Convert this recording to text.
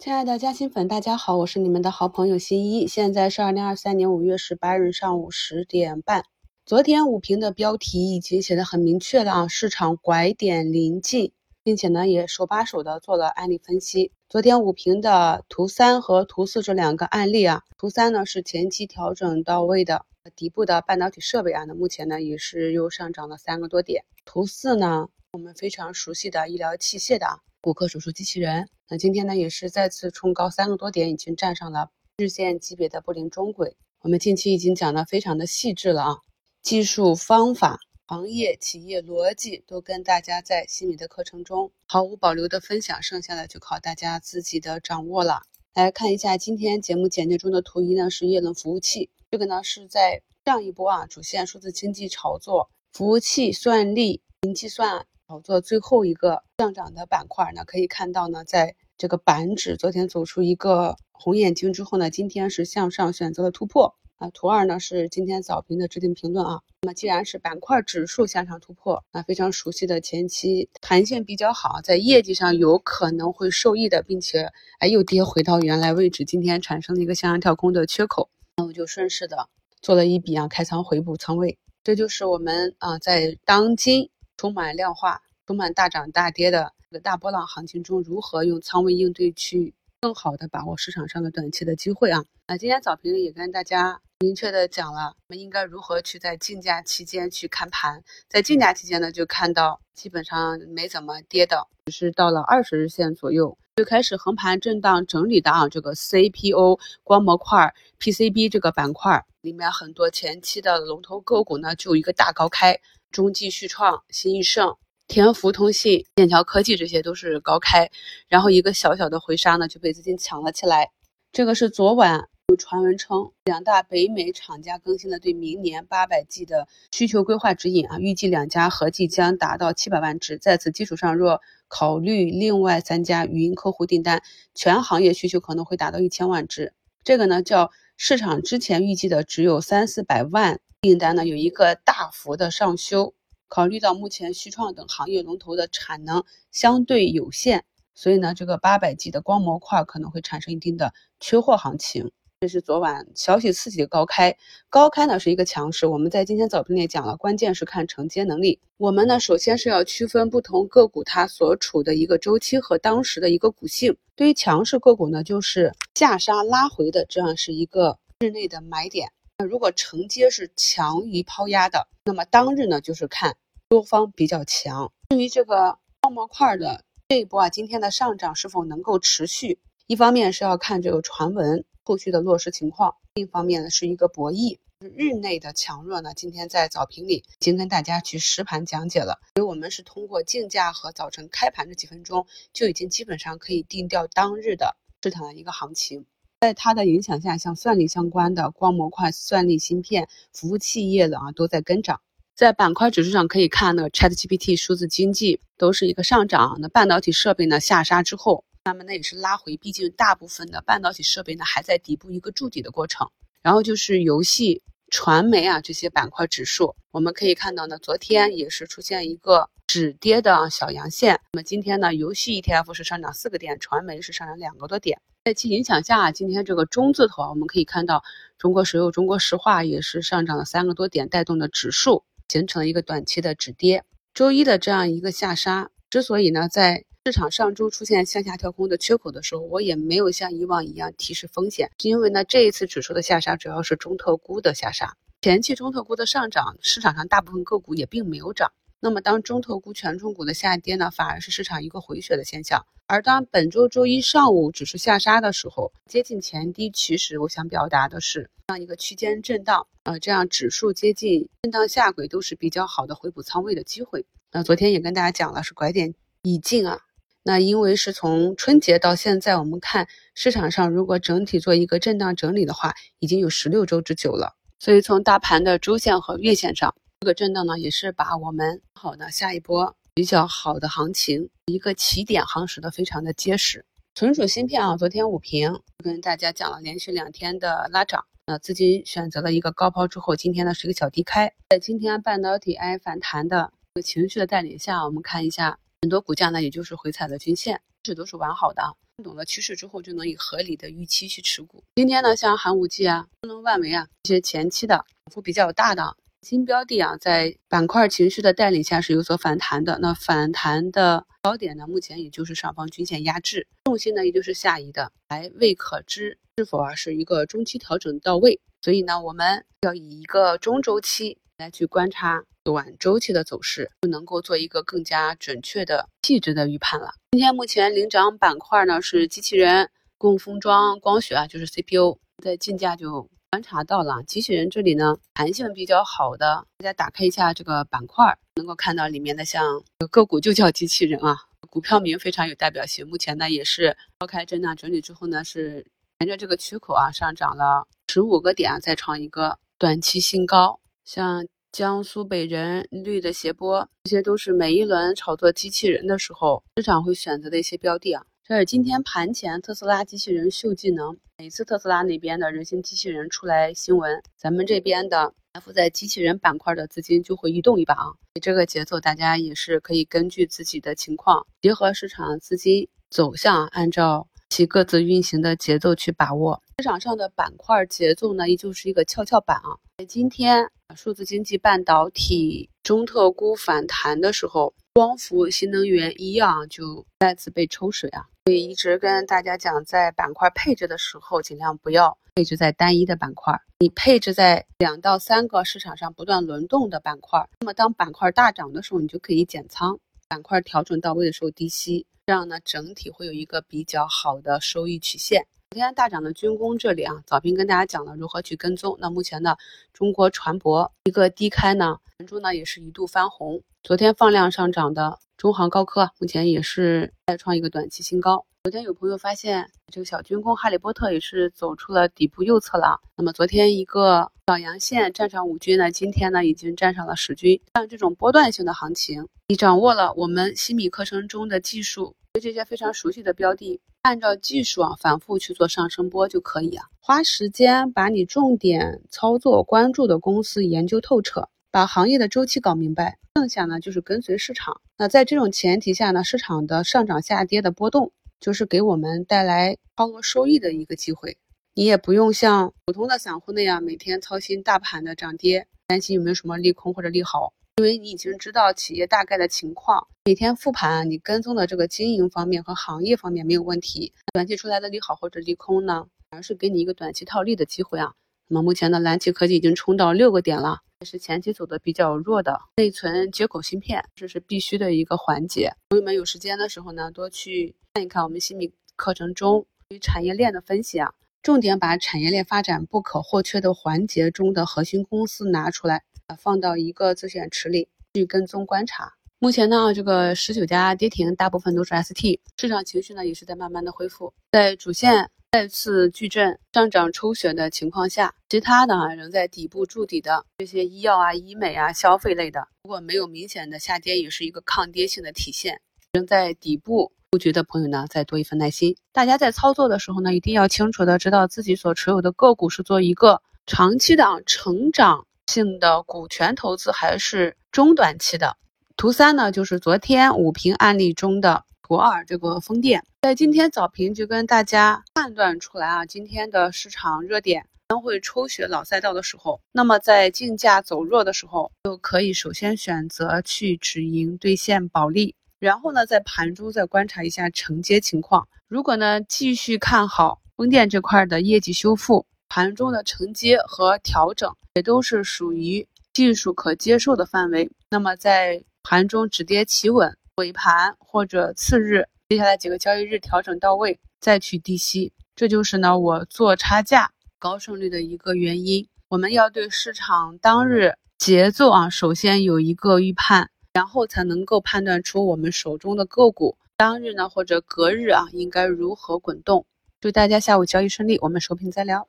亲爱的嘉兴粉，大家好，我是你们的好朋友新一。现在是二零二三年五月十八日上午十点半。昨天午评的标题已经写的很明确了啊，市场拐点临近，并且呢也手把手的做了案例分析。昨天午评的图三和图四这两个案例啊，图三呢是前期调整到位的底部的半导体设备啊，那目前呢也是又上涨了三个多点。图四呢，我们非常熟悉的医疗器械的啊。骨科手术机器人，那今天呢也是再次冲高三个多点，已经站上了日线级别的布林中轨。我们近期已经讲的非常的细致了啊，技术方法、行业、企业逻辑都跟大家在新米的课程中毫无保留的分享，剩下的就靠大家自己的掌握了。来看一下今天节目简介中的图一呢，是叶伦服务器，这个呢是在上一波啊主线数字经济炒作，服务器、算力、云计算。炒作最后一个上涨的板块呢，可以看到呢，在这个板指昨天走出一个红眼睛之后呢，今天是向上选择了突破啊。图二呢是今天早评的置顶评论啊。那么既然是板块指数向上突破，那非常熟悉的前期弹性比较好，在业绩上有可能会受益的，并且哎又跌回到原来位置，今天产生了一个向上跳空的缺口，那我就顺势的做了一笔啊开仓回补仓位，这就是我们啊在当今。充满量化、充满大涨大跌的这个大波浪行情中，如何用仓位应对，去更好的把握市场上的短期的机会啊？那今天早评也跟大家明确的讲了，我们应该如何去在竞价期间去看盘。在竞价期间呢，就看到基本上没怎么跌的，只是到了二十日线左右就开始横盘震荡整理的啊。这个 CPO 光模块、PCB 这个板块里面，很多前期的龙头个股呢，就一个大高开。中继续创、新易盛、天福通信、剑桥科技，这些都是高开，然后一个小小的回杀呢，就被资金抢了起来。这个是昨晚有传闻称，两大北美厂家更新了对明年八百 G 的需求规划指引啊，预计两家合计将达到七百万只。在此基础上，若考虑另外三家语音客户订单，全行业需求可能会达到一千万只。这个呢，叫市场之前预计的只有三四百万。订单呢有一个大幅的上修，考虑到目前旭创等行业龙头的产能相对有限，所以呢这个八百 G 的光模块可能会产生一定的缺货行情。这是昨晚消息刺激的高开，高开呢是一个强势。我们在今天早评里讲了，关键是看承接能力。我们呢首先是要区分不同个股它所处的一个周期和当时的一个股性。对于强势个股呢，就是下杀拉回的这样是一个日内的买点。如果承接是强于抛压的，那么当日呢就是看多方比较强。至于这个光模块的这一波啊，今天的上涨是否能够持续？一方面是要看这个传闻后续的落实情况，另一方面呢是一个博弈。日内的强弱呢，今天在早评里已经跟大家去实盘讲解了，所以我们是通过竞价和早晨开盘这几分钟，就已经基本上可以定调当日的市场的一个行情。在它的影响下，像算力相关的光模块、算力芯片、服务器业的啊，都在跟涨。在板块指数上可以看，那个 ChatGPT、数字经济都是一个上涨。那半导体设备呢下杀之后，那么那也是拉回，毕竟大部分的半导体设备呢还在底部一个筑底的过程。然后就是游戏、传媒啊这些板块指数，我们可以看到呢，昨天也是出现一个止跌的小阳线。那么今天呢，游戏 ETF 是上涨四个点，传媒是上涨两个多点。在其影响下，今天这个中字头啊，我们可以看到中国石油、中国石化也是上涨了三个多点，带动的指数形成了一个短期的止跌。周一的这样一个下杀，之所以呢在市场上周出现向下跳空的缺口的时候，我也没有像以往一样提示风险，是因为呢这一次指数的下杀主要是中特估的下杀，前期中特估的上涨，市场上大部分个股也并没有涨。那么当中特股权重股的下跌呢，反而是市场一个回血的现象。而当本周周一上午指数下杀的时候，接近前低，其实我想表达的是这样一个区间震荡，呃，这样指数接近震荡下轨都是比较好的回补仓位的机会。那昨天也跟大家讲了，是拐点已近啊。那因为是从春节到现在，我们看市场上如果整体做一个震荡整理的话，已经有十六周之久了。所以从大盘的周线和月线上，这个震荡呢，也是把我们好的下一波。比较好的行情，一个起点夯实的非常的结实。存储芯片啊，昨天午评跟大家讲了连续两天的拉涨，那资金选择了一个高抛之后，今天呢是一个小低开。在今天半导体 AI 反弹的这个情绪的带领下，我们看一下很多股价呢，也就是回踩了均线，这都是完好的。看懂了趋势之后，就能以合理的预期去持股。今天呢，像寒武纪啊、昆仑万维啊一些前期的涨幅比较大的新标的啊，在板块情绪的带领下是有所反弹的。那反弹的高点呢，目前也就是上方均线压制，重心呢也就是下移的，还未可知是否啊是一个中期调整到位。所以呢，我们要以一个中周期来去观察短周期的走势，就能够做一个更加准确的细致的预判了。今天目前领涨板块呢是机器人、供封装、光学啊，就是 CPU。在竞价就观察到了，机器人这里呢弹性比较好的，大家打开一下这个板块，能够看到里面的像个股就叫机器人啊，股票名非常有代表性。目前呢也是抛开震荡整理之后呢，是沿着这个缺口啊上涨了。十五个点再创一个短期新高，像江苏北人、绿的斜波，这些都是每一轮炒作机器人的时候，市场会选择的一些标的啊。这是今天盘前特斯拉机器人秀技能，每次特斯拉那边的人形机器人出来新闻，咱们这边的埋伏在机器人板块的资金就会移动一把啊。这个节奏大家也是可以根据自己的情况，结合市场资金走向，按照。其各自运行的节奏去把握市场上的板块节奏呢，依旧是一个跷跷板啊。今天数字经济、半导体、中特估反弹的时候，光伏、新能源、一样就再次被抽水啊。所以一直跟大家讲，在板块配置的时候，尽量不要配置在单一的板块，你配置在两到三个市场上不断轮动的板块。那么当板块大涨的时候，你就可以减仓；板块调整到位的时候低吸。这样呢，整体会有一个比较好的收益曲线。昨天大涨的军工这里啊，早评跟大家讲了如何去跟踪。那目前呢，中国船舶一个低开呢，盘中呢也是一度翻红。昨天放量上涨的中航高科，目前也是再创一个短期新高。昨天有朋友发现，这个小军工哈利波特也是走出了底部右侧了。那么昨天一个小阳线站上五均呢，今天呢已经站上了十均。像这种波段性的行情，你掌握了我们新米课程中的技术，对这些非常熟悉的标的，按照技术啊反复去做上升波就可以啊。花时间把你重点操作关注的公司研究透彻，把行业的周期搞明白，剩下呢就是跟随市场。那在这种前提下呢，市场的上涨下跌的波动。就是给我们带来超额收益的一个机会，你也不用像普通的散户那样每天操心大盘的涨跌，担心有没有什么利空或者利好，因为你已经知道企业大概的情况，每天复盘，你跟踪的这个经营方面和行业方面没有问题，短期出来的利好或者利空呢，反而是给你一个短期套利的机会啊。那么目前的蓝旗科技已经冲到六个点了，也是前期走的比较弱的内存接口芯片，这是必须的一个环节。朋友们有时间的时候呢，多去看一看我们新米课程中对产业链的分析啊，重点把产业链发展不可或缺的环节中的核心公司拿出来，放到一个自选池里去跟踪观察。目前呢，这个十九家跌停，大部分都是 ST，市场情绪呢也是在慢慢的恢复，在主线。再次矩阵上涨抽血的情况下，其他的啊仍在底部筑底的这些医药啊、医美啊、消费类的，如果没有明显的下跌，也是一个抗跌性的体现。仍在底部布局的朋友呢，再多一份耐心。大家在操作的时候呢，一定要清楚的知道自己所持有的个股是做一个长期的啊成长性的股权投资，还是中短期的。图三呢，就是昨天五评案例中的。图二，这个风电在今天早评就跟大家判断出来啊，今天的市场热点将会抽血老赛道的时候，那么在竞价走弱的时候，就可以首先选择去止盈兑现保利，然后呢，在盘中再观察一下承接情况。如果呢继续看好风电这块的业绩修复，盘中的承接和调整也都是属于技术可接受的范围，那么在盘中止跌企稳。尾盘或者次日，接下来几个交易日调整到位，再去低吸，这就是呢我做差价高胜率的一个原因。我们要对市场当日节奏啊，首先有一个预判，然后才能够判断出我们手中的个股当日呢或者隔日啊应该如何滚动。祝大家下午交易顺利，我们收评再聊。